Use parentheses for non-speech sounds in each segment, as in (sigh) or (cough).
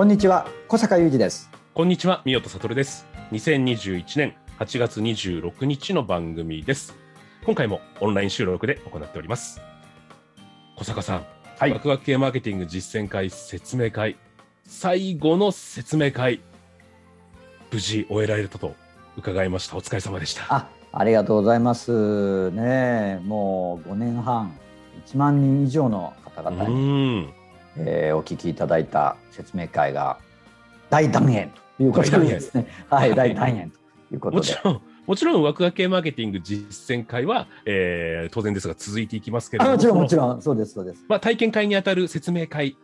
こんにちは小坂雄二ですこんにちは、宮戸悟です。2021年8月26日の番組です。今回もオンライン収録で行っております。小坂さん、はいワクワク系マーケティング実践会説明会、最後の説明会、無事終えられたと伺いました。お疲れ様でした。あありがとうございますねもう5年半1万人以上の方う々に。えーお聞きいただいた説明会が大団円ということでですね。はい大団円と。いうことで。もちろん、もちろんワクワク系マーケティング実践会は、えー当然ですが続いていきますけれども、あもちろんもちろんそうですそうです。まあ、体験会にあたる説明会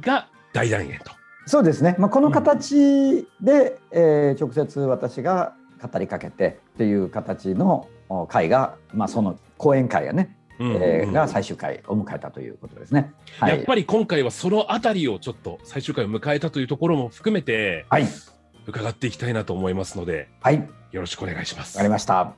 が大団円と。そうですね、まあ、この形で、えー直接私が語りかけてっていう形のお会が、まあ、その講演会がね、うんうんうんえーが最終回を迎えたということですね。はい、やっぱり今回はそのあたりをちょっと最終回を迎えたというところも含めてはい、伺っていきたいなと思いますのではい、わよろしくお願いします。かりました。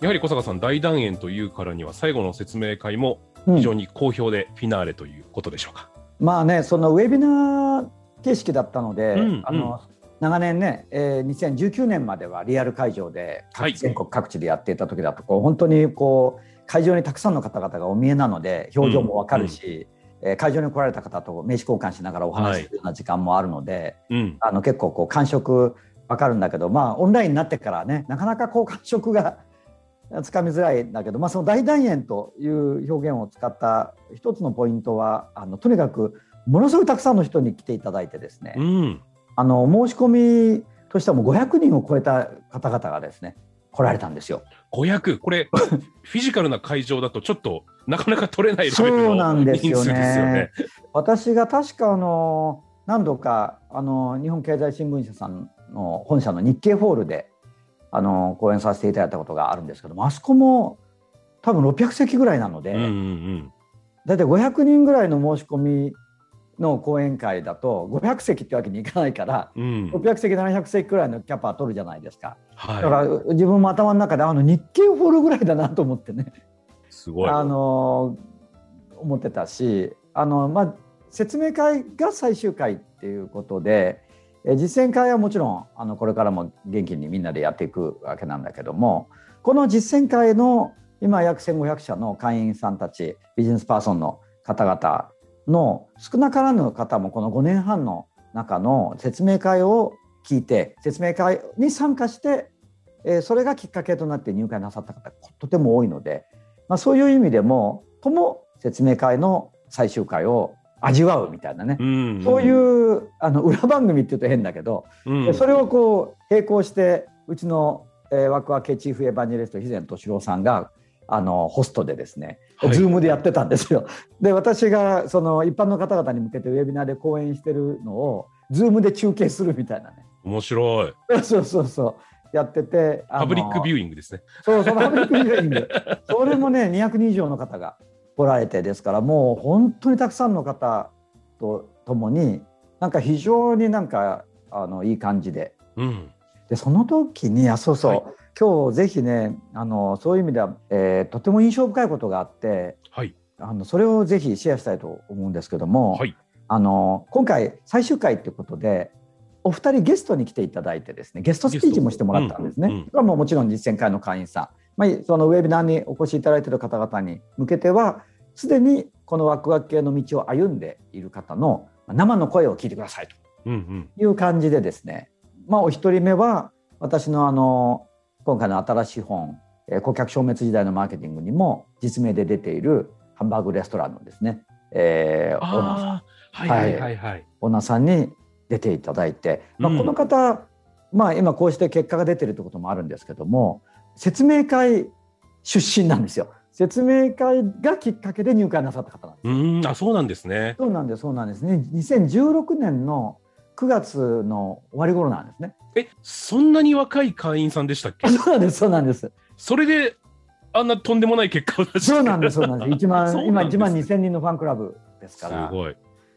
やはり小坂さん大団円というからには最後の説明会もうん。非常に好評でフィナーレということでしょうか、まあね、そのウェビナー形式だったので、うん。あの長年ね、えー、2019年まではリアル会場ではい。全国各地でやっていた時だとこう本当にこう会場にたくさんの方々がお見えなので表情もわかるし、えー会場に来られた方と名刺交換しながらお話しするような時間もあるので、うん。あの結構こう感触わかるんだけど、まあ、オンラインになってからねなかなかこう感触が (laughs) つかみづらいんだけど、まあ、その大団円という表現を使った一つのポイントはあのとにかくものすごいたくさんの人に来ていただいてですね、うんあの申し込みとしてはもう500人を超えた方々がですね来られたんですよ。500これ (laughs) フィジカルな会場だとちょっとなかなか取れないレベルのんですよ人数ですよねね。私が確かあの何度かあの日本経済新聞社さんの本社の日経ホールであの講演させていただいたことがあるんですけどもあそこも多分600席ぐらいなので、うんうんうん大体500人ぐらいの申し込みの講演会だと500席ってわけにいかないからうん600席700席ぐらいのキャパ取るじゃないですか。だかはら自分も頭の中であの日経ホールぐらいだなと思ってね。いすごいあの思ってたしあの、まあ、説明会が最終回っていうことでえ実践会はもちろんあのこれからも元気にみんなでやっていくわけなんだけどもこの実践会の今約1,500社の会員さんたちビジネスパーソンの方々の少なからぬ方もこの5年半の中の説明会を聞いて説明会に参加して、えーそれがきっかけとなって入会なさった方とても多いので、まあ、そういう意味でもとも説明会の最終回を味わうみたいなね、うんそういうあの裏番組っていうと変だけど、うん。それをこう並行してうちの、えー、ワクワク系チーフエヴァンジェリスト肥前敏郎さんがあのホストでですね、はい。ズームでやってたんですよ。(laughs) で私がその一般の方々に向けてウェビナーで講演してるのをズームで中継するみたいなね。面白い。(laughs) そうそうそうやっててパブリックビューイングですね。そうそのパブリックビューイング。(laughs) それもね200人以上の方が来られてですからもう本当にたくさんの方と共になんか非常になんかあのいい感じで。うん。でその時にあそうそう、はい今日ぜひねあのそういう意味では、えーとても印象深いことがあってはい。あのそれをぜひシェアしたいと思うんですけども、はい。あの今回最終回っていうことでお二人ゲストに来ていただいてですねゲストスピーチもしてもらったんですね。うんうんこれはもうもちろん実践会の会員さん、まあ、そのウェビナーにお越しいただいている方々に向けてはすでにこのワクワク系の道を歩んでいる方の生の声を聞いてくださいとうんうん。いう感じでですね、まあ、お一人目は私のあの今回の新しい本「えー顧客消滅時代のマーケティング」にも実名で出ているハンバーグレストランのですね、えーオーナーさんああはいはいはいはい。オーナーさんに出ていただいて、まあ、うんこの方、まあ、今こうして結果が出てるってこともあるんですけども説明会出身なんですよ。説明会がきっかけで入会なさった方なんです。うーん、あ、そうなんですね。そうなんですそうなんですね。2016年の9月の終わり頃なんですね。え、そんなに若い会員さんでしたっけ？そうなんですそうなんです。それで、あんなとんでもない結果を出してそうなんですそうなんです。1万今そうなんです1万 (laughs) 2000人のファンクラブですすから。ごい。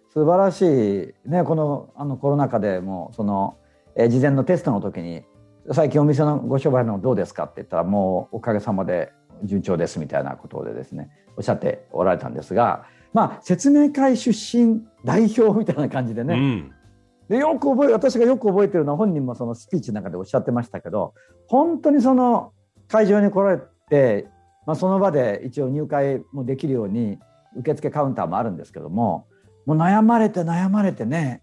素晴らしい、ね、このあのコロナ禍でもその、えー事前のテストの時に「最近お店のご商売のどうですか?」って言ったら「もうおかげさまで順調です」みたいなことでですねおっしゃっておられたんですが、まあ、説明会出身代表みたいな感じでね、うん。でよく覚え私がよく覚えてるのは本人もそのスピーチの中でおっしゃってましたけど本当にその会場に来られて、まあ、その場で一応入会もできるように受付カウンターもあるんですけどももう悩まれて悩まれてね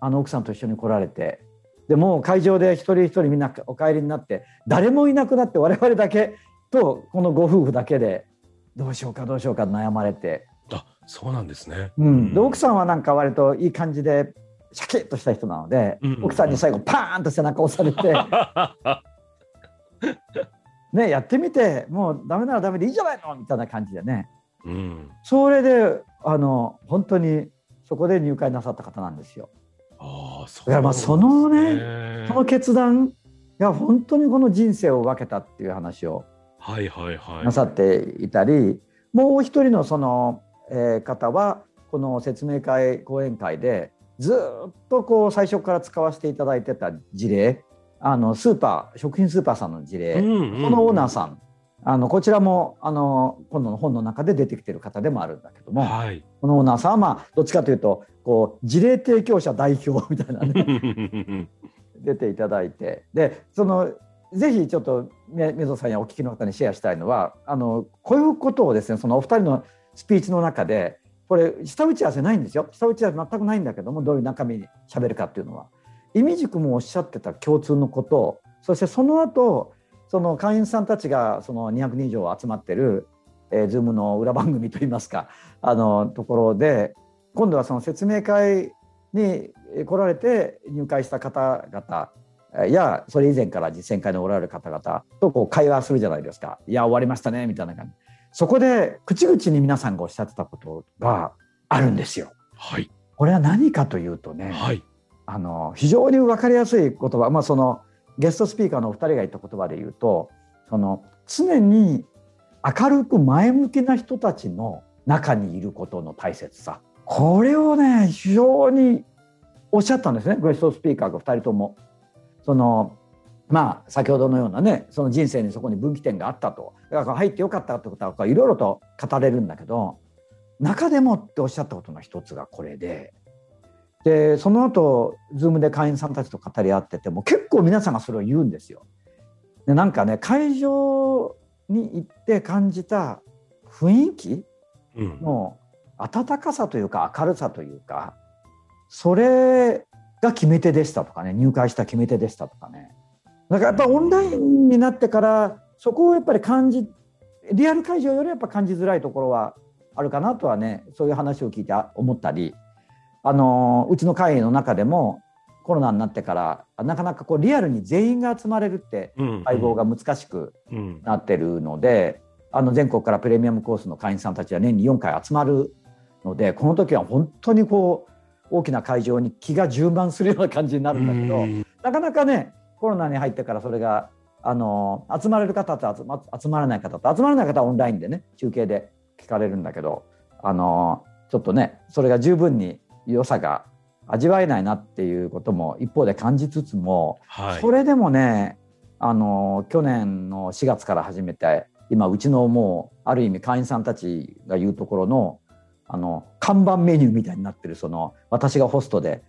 あの奥さんと一緒に来られてでもう会場で一人一人みんなお帰りになって誰もいなくなって我々だけとこのご夫婦だけでどうしようかどうしようか悩まれて。あ、そうなんですね。うん、で奥さんはなんか割といい感じでシャキッとした人なので、うんうんうん奥さんに最後パーンと背中押されて (laughs) ねやってみてもうダメならダメでいいじゃないのみたいな感じでねうん。それであの本当にそこで入会なさった方なんですよ。ああ、そだからまあそのねねその決断いや本当にこの人生を分けたっていう話をはいはいはい。なさっていたり、もう一人のその、えー方はこの説明会講演会でずっとこう最初から使わせていただいてた事例あのスーパー食品スーパーさんの事例、うんうんうんそのオーナーさんあのこちらもあの今度の本の中で出てきてる方でもあるんだけども、はい。このオーナーさんはまあどっちかというとこう事例提供者代表みたいなね (laughs) 出ていただいてでそのぜひちょっとね水野さんやお聞きの方にシェアしたいのはあのこういうことをですねそのお二人のスピーチの中でこれ下打ち合わせないんですよ。下打ち合わせ全くないんだけどもどういう中身に喋るかっていうのは。意味軸もおっしゃってた共通のことそしてその後その会員さんたちがその200人以上集まってる、えー、Zoom の裏番組といいますかあのところで今度はその説明会に来られて入会した方々やそれ以前から実践会におられる方々とこう会話するじゃないですか「いや終わりましたね」みたいな感じ。そこで口々に皆さんがおっしゃってたことがあるんですよ。はい。これは何かというとね、はい。あの非常に分かりやすい言葉、まあ、そのゲストスピーカーのお二人が言った言葉で言うとその常に明るく前向きな人たちの中にいることの大切さこれをね非常におっしゃったんですねゲストスピーカーが2人とも。そのまあ先ほどのようなねその人生にそこに分岐点があったとだから入ってよかったってことはいろいろと語れるんだけど中でもっておっしゃったことの一つがこれででその後 Zoom で会員さんたちと語り合ってても結構皆さんがそれを言うんですよ。でなんかね会場に行って感じた雰囲気うん。の温かさというか明るさというかそれが決め手でしたとかね入会した決め手でしたとかねだからやっぱオンラインになってからそこをやっぱり感じリアル会場よりやっぱ感じづらいところはあるかなとはねそういう話を聞いて思ったりあのうちの会の中でもコロナになってからなかなかこうリアルに全員が集まれるってうん。相棒が難しくうん。なってるのであの全国からプレミアムコースの会員さんたちは年に4回集まるのでこの時は本当にこう大きな会場に気が充満するような感じになるんだけどうんなかなかねコロナに入ってからそれがあの集まれる方と集ま集まらない方と集まらない方はオンラインでね中継で聞かれるんだけどあのちょっとねそれが十分に良さが味わえないなっていうことも一方で感じつつもはい。それでもねあの去年の4月から始めて今うちのもうある意味会員さんたちが言うところのあの看板メニューみたいになってるその私がホストで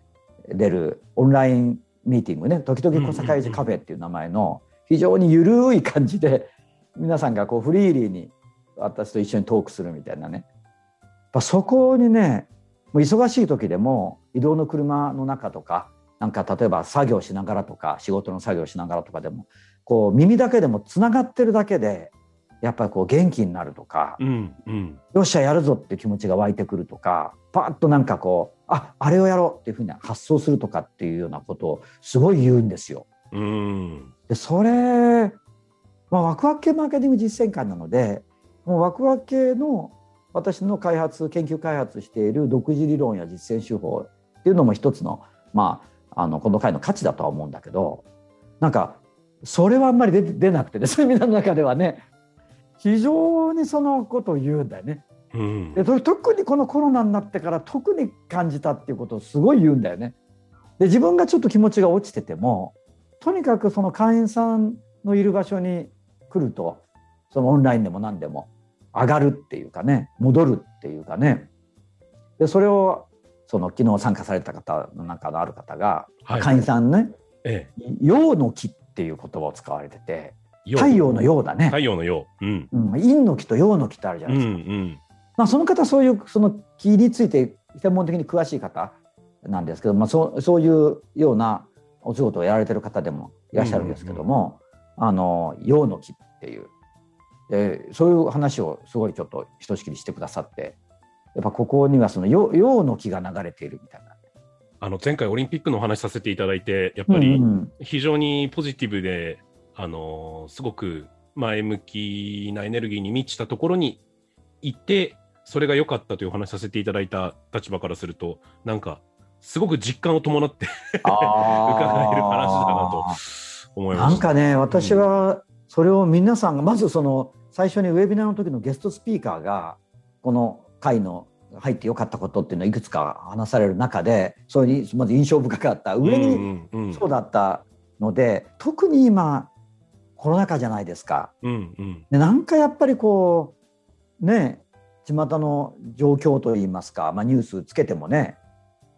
出るオンラインミーティングね時々小坂井寺カフェっていう名前の非常にゆるい感じで皆さんがこうフリーリーに私と一緒にトークするみたいなね。やっぱそこにねもう忙しい時でも移動の車の中とかなんか例えば作業しながらとか仕事の作業しながらとかでもこう耳だけでもつながってるだけでやっぱりこう元気になるとか、うんうんよっしゃやるぞって気持ちが湧いてくるとかパッとなんかこうああれをやろうっていうふうに発想するとかっていうようなことをすごい言うんですよ。うんでそれ、まあ、ワクワク系マーケティング実践会なのでもうワクワク系の私の開発研究開発している独自理論や実践手法っていうのも一つの,、まあ、あのこの会の価値だとは思うんだけどなんかそれはあんまり出出なくてねセミナーの中ではね非常にそのことを言うんだよね。うんでと特にこのコロナになってから特に感じたっていうことをすごい言うんだよね。で自分がちょっと気持ちが落ちててもとにかくその会員さんのいる場所に来るとそのオンラインでも何でも上がるっていうかね戻るっていうかねでそれをその昨日参加された方の中のある方が、はい会員さんねえ「陽の木」っていう言葉を使われててえ太陽の陽だね。太、陽の陽。うん。うん、陰の木と陽の木ってあるじゃうなんいうですか。んまあ、その方そういうその木について専門的に詳しい方なんですけど、まあ、そうそういうようなお仕事をやられてる方でもいらっしゃるんですけども、あの陽の木っていう。でそういう話をすごいちょっとひとしきりしてくださってやっぱここにはその陽陽の木が流れているみたいな。あの前回オリンピックのお話しさせていただいてやっぱりうんうん。非常にポジティブで、あのすごく前向きなエネルギーに満ちたところに行ってそれが良かったというお話しさせていただいた立場からするとなんかすごく実感を伴って (laughs) 伺える話だなと思いま。なんかね私はそれを皆さんがまずその最初にウェビナーの時のゲストスピーカーがこの会の入ってよかったことっていうのをいくつか話される中でそれにまず印象深かった。上にそうだったので特に今コロナ禍じゃないですか。うんうんでなんかやっぱりこうね巷の状況といいますか、まあ、ニュースつけてもね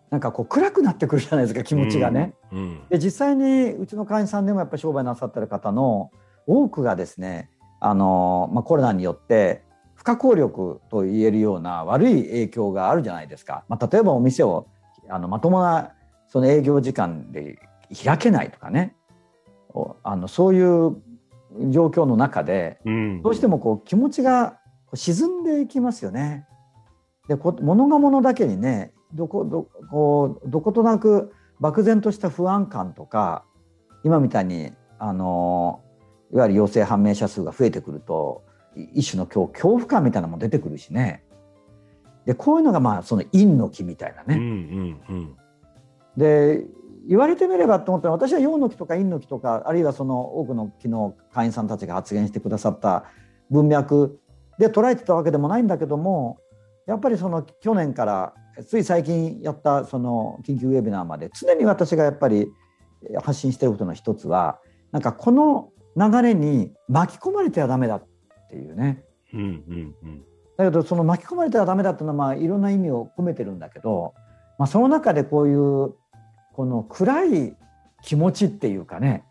なんかこう暗くなってくるじゃないですか気持ちがね。うんうんで実際にうちの会員さんでもやっぱり商売なさってる方の多くがですねあの、まあ、コロナによって不可抗力と言えるような悪い影響があるじゃないですか。まあ、例えばお店をあのまともなその営業時間で開けないとかねおあのそういう状況の中でうんどうしてもこう気持ちが沈んでいきますよね。でこ物が物だけにねどこどこうどことなく漠然とした不安感とか今みたいにあのいわゆる陽性判明者数が増えてくるとい一種の恐恐怖感みたいなのも出てくるしねでこういうのがまあその陰の気みたいなうんうね。んうんで言われてみればと思ったら私は陽の木とか陰の木とかあるいはその多くの昨日会員さんたちが発言してくださった文脈で捉えてたわけでもないんだけどもやっぱりその去年からつい最近やったその緊急ウェビナーまで常に私がやっぱり発信してることの一つはなんかこの流れに巻き込まれてはダメだっていうね。だけどその巻き込まれてはダメだっていうのはまあいろんな意味を込めてるんだけど、まあ、その中でこういうこの暗い気持ちっていうかね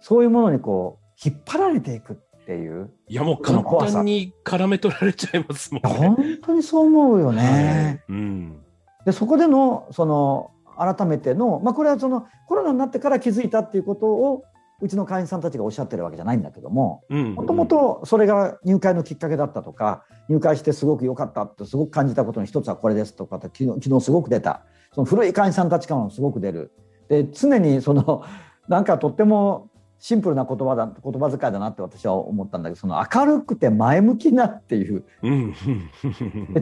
そういうものにこう引っ張られていくっていういやもう簡単に絡め取られちゃいますもんね。本当にそう思うよね。はいうんでそこでのその改めての、まあ、これはそのコロナになってから気づいたっていうことをうちの会員さんたちがおっしゃってるわけじゃないんだけどもうんもともとそれが入会のきっかけだったとか入会してすごく良かったってすごく感じたことの一つはこれですとかって昨日昨日すごく出たその古い会員さんたちからもすごく出る。で常にその (laughs) なんかとってもシンプルな言葉だ言葉遣いだなって私は思ったんだけどその明るくて前向きなっていう。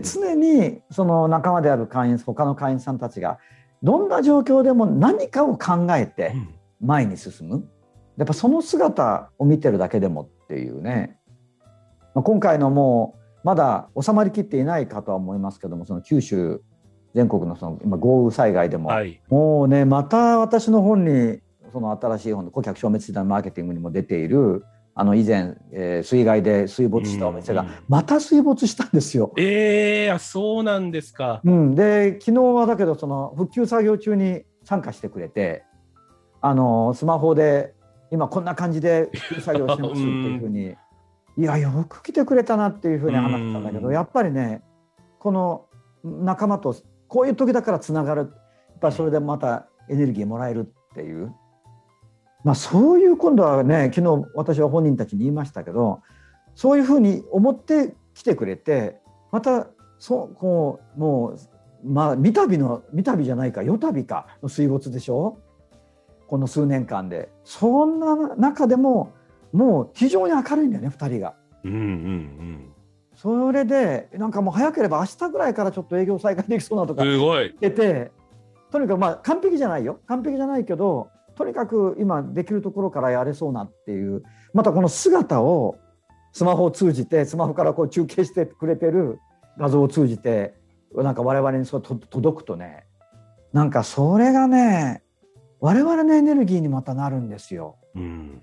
常にその仲間である会員他の会員さんたちがどんな状況でも何かを考えて前に進むやっぱその姿を見てるだけでもっていうね、まあ、今回のもうまだ収まりきっていないかとは思いますけどもその九州全国のその今豪雨災害でも、はい。もうねまた私の本にその新しい本の顧客消滅時代のマーケティングにも出ているあの以前、えー水害で水没したお店がうんうんまた水没したんですよ。ええあそうなんですか。うん、で昨日はだけどその復旧作業中に参加してくれてあのスマホで今こんな感じで作業してますっていうふうに、いやよく来てくれたなっていうふうに話したんだけど、うんやっぱりねこの仲間とこういう時だからつながる。やっぱりそれでまたエネルギーもらえるっていう。まあ、そういう今度はね昨日私は本人たちに言いましたけどそういうふうに思って来てくれてまたそうこうもうまあ三度の三度じゃないか四度かの水没でしょこの数年間でそんな中でももう非常に明るいんだよね2人が。うんうんうん。それでなんかもう早ければ明日ぐらいからちょっと営業再開できそうなとか。言っててとにかくまあ完璧じゃないよ完璧じゃないけどとにかく今できるところからやれそうなっていうまたこの姿をスマホを通じてスマホからこう中継してくれてる画像を通じてなんか我々にそ届くとねなんかそれがね我々のエネルギーにまたなるんですよ。うん。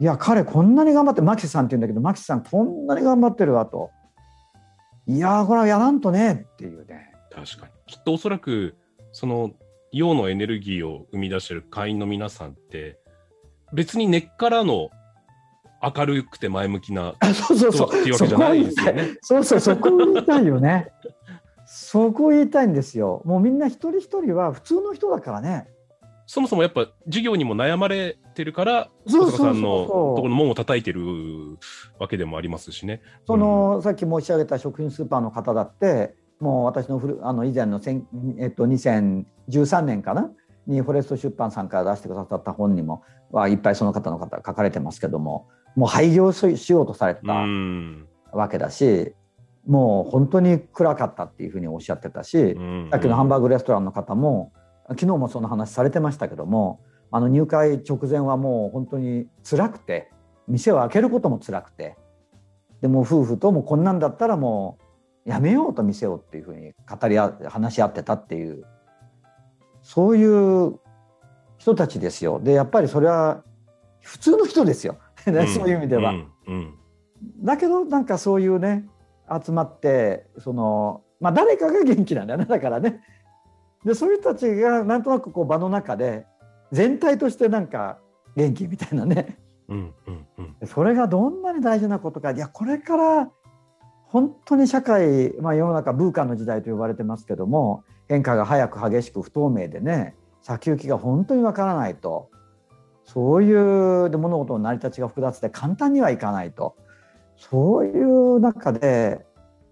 いや彼こんなに頑張ってマキさんって言うんだけどマキさんこんなに頑張ってるわと。いやーこれはやらんとねっていうね。確かに。きっとおそらく、その、陽のエネルギーを生み出してる会員の皆さんって、別に根っからの明るくて前向きなあ (laughs) そうそうそう。人っていうわけじゃないですよね。そうそう、そこを言いたいよね。そこを言いたいんですよ。もうみんな一人一人は普通の人だからね。そもそもやっぱ授業にも悩まれてるから、小坂さんのところの門を叩いてるわけでもありますしね。その、さっき申し上げた食品スーパーの方だって、もう私の古あの以前の千、えっと、2013年かなにフォレスト出版さんから出してくださった本にもはいっぱいその方の方書かれてますけどももう廃業ししようとされたん。わけだし、もう本当に暗かったっていうふうにおっしゃってたし、うんさっきのハンバーグレストランの方も昨日もその話されてましたけどもあの入会直前はもう本当に辛くて店を開けることも辛くてでもう夫婦ともこんなんだったらもうやめようと店をっていうふうに語り合話し合ってたっていうそういう人たちですよでやっぱりそれは普通の人ですよ、(laughs) ねそういう意味では。うんうんだけどなんかそういうね集まってそのまあ誰かが元気なんだよねだからね。でそういう人たちがなんとなくこう場の中で全体としてなんか元気みたいなね。うんうんうん。それがどんなに大事なことか。いやこれから本当に社会、まあ、世の中ブーカンの時代と呼ばれてますけども変化が早く激しく不透明でね先行きが本当にわからないと。そういうで物事の成り立ちが複雑で簡単にはいかないと。そういう中で、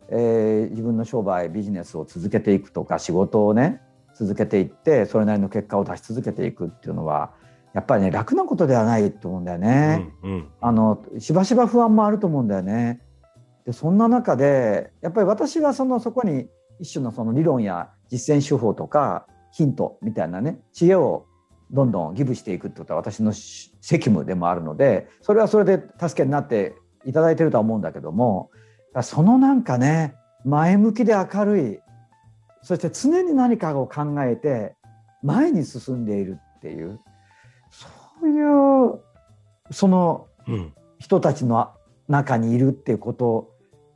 えー自分の商売ビジネスを続けていくとか仕事をね続けていってそれなりの結果を出し続けていくっていうのはやっぱりね楽なことではないと思うんだよね。うんうんあのしばしば不安もあると思うんだよね。でそんな中でやっぱり私はそのそこに一種のその理論や実践手法とかヒントみたいなね知恵をどんどんギブしていくってことは私のし責務でもあるのでそれはそれで助けになっていただいてるとは思うんだけどもそのなんかね前向きで明るいそして常に何かを考えて前に進んでいるっていうそういうそのうん。人たちの中にいるっていうこと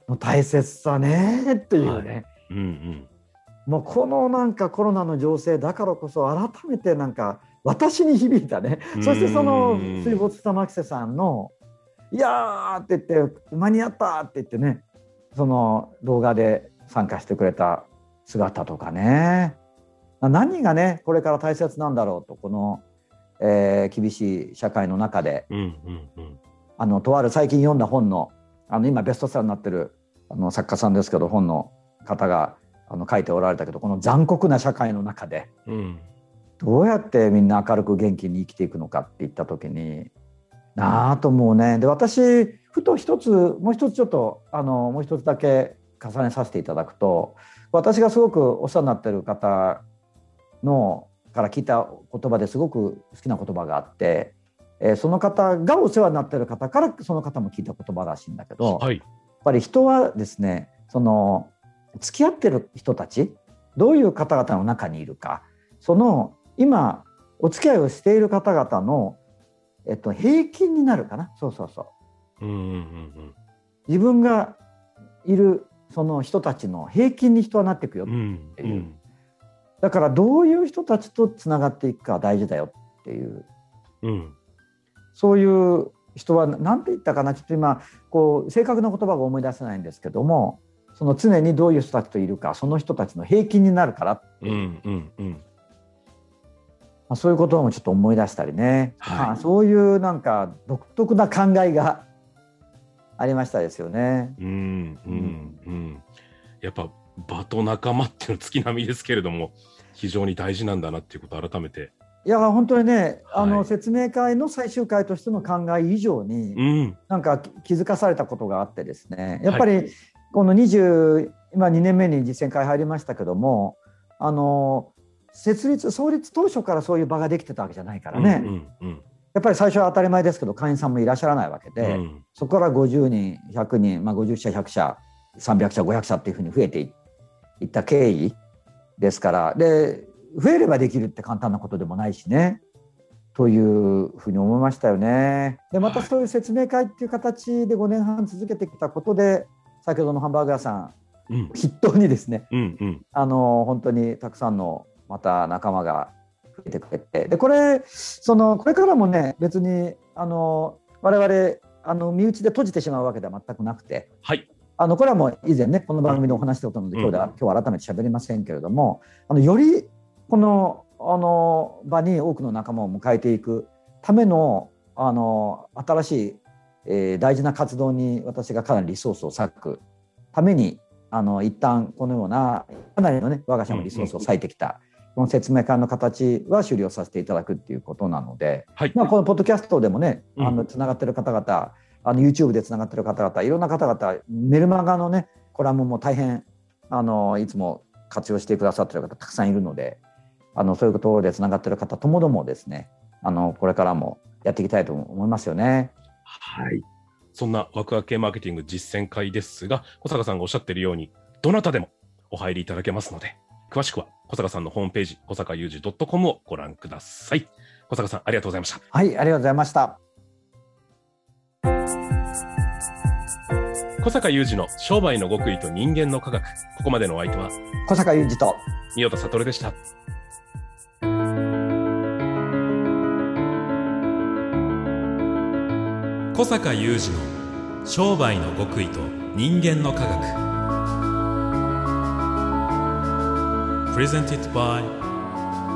の大切さねっていうね、うんうん。もうこのなんかコロナの情勢だからこそ改めてなんか私に響いたね。うん。そしてその水没した牧瀬さんの「いやー」って言って「間に合った」って言ってねその動画で参加してくれた姿とかね。何がねこれから大切なんだろうとこの、えー厳しい社会の中で。うんうんうん。あのとある最近読んだ本のあの今ベストセラーになってるあの作家さんですけど本の方があの書いておられたけどこの残酷な社会の中でうん。どうやってみんな明るく元気に生きていくのかって言った時になあと思うね。で私ふと一つもう一つちょっとあのもう一つだけ重ねさせていただくと私がすごくお世話になってる方のから聞いた言葉ですごく好きな言葉があって、えーその方がお世話になってる方からその方も聞いた言葉らしいんだけど、はい。やっぱり人はですねその付き合ってる人たちどういう方々の中にいるかその今お付き合いをしている方々の、えっと、平均になるかな。そうそうそう。うんうんうん自分がいるその人たちの平均に人はなっていくよ、うんう。んうん。だからどういう人たちとつながっていくかは大事だよっていう。うん。そういう人は何て言ったかなちょっと今こう正確な言葉が思い出せないんですけどもその常にどういう人たちといるかその人たちの平均になるから、うんうんうん。まあ、そういうこともちょっと思い出したりね、はい。まあ、そういうなんか独特な考えがありましたですよね。うんうんうん。やっぱ場と仲間っていうの月並みですけれども非常に大事なんだなっていうことを改めて。いや本当にね、あのはい説明会の最終回としての考え以上に、うんなんか気づかされたことがあってですねやっぱりこの20今2年目に実践会入りましたけどもあの設立創立当初からそういう場ができてたわけじゃないからね、うんうんやっぱり最初は当たり前ですけど会員さんもいらっしゃらないわけうんで、うん。そこから50人100人、まあ、50社100社300社500社っていうふうに増えていいった経緯ですからで増えればできるって簡単なことでもないしねというふうに思いましたよね。でまたはい。そういう説明会っていう形で5年半続けてきたことで先ほどのハンバーグ屋さんうん。筆頭にですねうんうん。あの本当にたくさんのまた仲間が増えてくれて。でこれそのこれからもね別にあの我々あの身内で閉じてしまうわけでは全くなくて。はい。あのこれはもう以前ねこの番組でお話しておったので、うん。今日では今日は改めて喋りませんけれどもあのよりこのあの場に多くの仲間を迎えていくためのあの新しい、えー大事な活動に私がかなりリソースを割くためにあの一旦このようなかなりのね我が社のリソースを割いてきた、この説明会の形は終了させていただくっていうことなので、はいまあ、このポッドキャストでもね、つながってる方々あの YouTube でつながってる方々いろんな方々メルマガのねコラムも大変あのいつも活用してくださってる方たくさんいるのであのそういうところでつながってる方ともどもですねあのこれからもやっていきたいと思いますよね。はい。そんなワクワク系マーケティング実践会ですが、小坂さんがおっしゃっているように、どなたでもお入りいただけますので、詳しくは小坂さんのホームページ、小坂雄二 .com をご覧ください。小坂さん、ありがとうございました。はいありがとうございました。小坂雄二の商売の極意と人間の科学。ここまでのお相手は、小坂雄二と三代田悟でした。小坂雄二の商売の極意と人間の科学 Presented by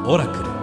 オラクル